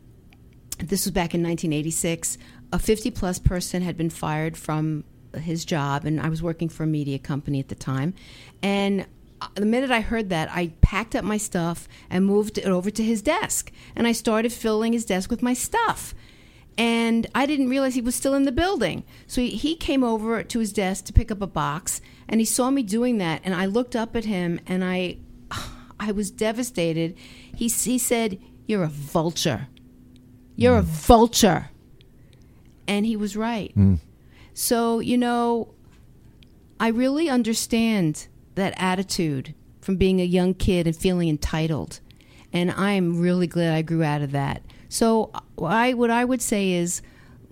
this was back in 1986. A 50 plus person had been fired from his job, and I was working for a media company at the time. And uh, the minute I heard that, I packed up my stuff and moved it over to his desk. And I started filling his desk with my stuff. And I didn't realize he was still in the building. So he, he came over to his desk to pick up a box, and he saw me doing that. And I looked up at him, and I, [SIGHS] I was devastated. He, he said, You're a vulture. You're a mm. vulture. And he was right. Mm. So, you know, I really understand that attitude from being a young kid and feeling entitled. And I'm really glad I grew out of that. So, I what I would say is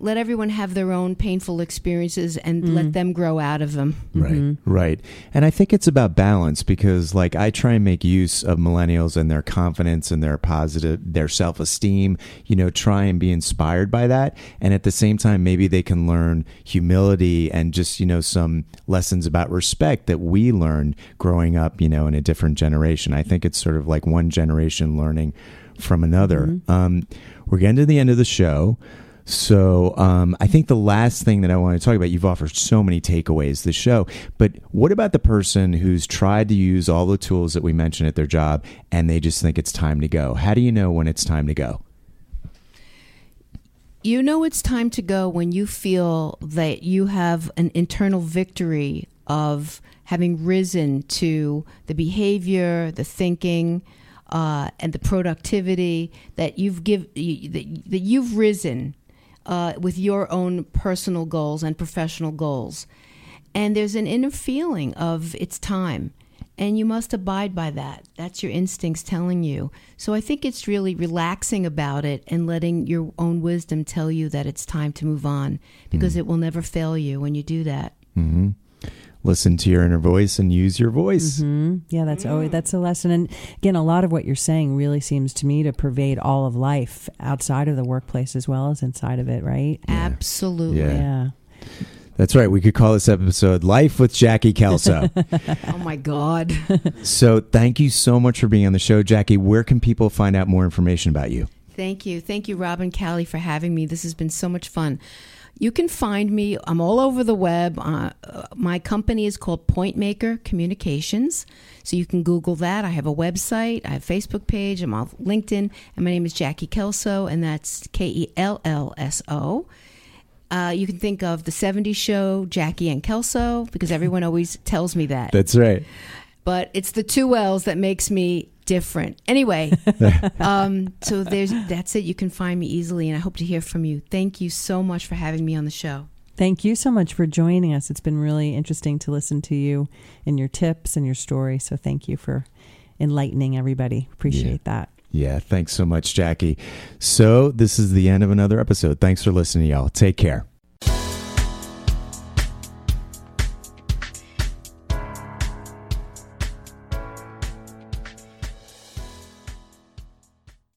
let everyone have their own painful experiences and let mm-hmm. them grow out of them. Right, mm-hmm. right. And I think it's about balance because, like, I try and make use of millennials and their confidence and their positive, their self esteem, you know, try and be inspired by that. And at the same time, maybe they can learn humility and just, you know, some lessons about respect that we learned growing up, you know, in a different generation. I think it's sort of like one generation learning from another. Mm-hmm. Um, we're getting to the end of the show. So um, I think the last thing that I want to talk about, you've offered so many takeaways this show, but what about the person who's tried to use all the tools that we mentioned at their job and they just think it's time to go? How do you know when it's time to go? You know it's time to go when you feel that you have an internal victory of having risen to the behavior, the thinking, uh, and the productivity that you've give that, that you've risen uh, with your own personal goals and professional goals, and there's an inner feeling of it's time. And you must abide by that. That's your instincts telling you. So I think it's really relaxing about it and letting your own wisdom tell you that it's time to move on because it will never fail you when you do that. Listen to your inner voice and use your voice. hmm Yeah, that's always that's a lesson. And again, a lot of what you're saying really seems to me to pervade all of life outside of the workplace as well as inside of it, right? Absolutely. Yeah. Yeah. That's right. We could call this episode Life with Jackie Kellso. [LAUGHS] Oh my God. [LAUGHS] so thank you so much for being on the show, Jackie. Where can people find out more information about you? Thank you. Thank you, Rob and Callie, for having me. This has been so much fun. You can find me, I'm all over the web. Uh, my company is called Point Maker Communications. So you can Google that. I have a website, I have a Facebook page, I'm on LinkedIn, and my name is Jackie Kellso, and that's K E L L S O. Uh, you can think of the 70s show, Jackie and Kelso, because everyone always tells me that. That's right. But it's the two L's that makes me different. Anyway, [LAUGHS] um, so there's that's it. You can find me easily, and I hope to hear from you. Thank you so much for having me on the show. Thank you so much for joining us. It's been really interesting to listen to you and your tips and your story. So thank you for enlightening everybody. Appreciate that. Yeah, thanks so much, Jackie. So, this is the end of another episode. Thanks for listening, y'all. Take care.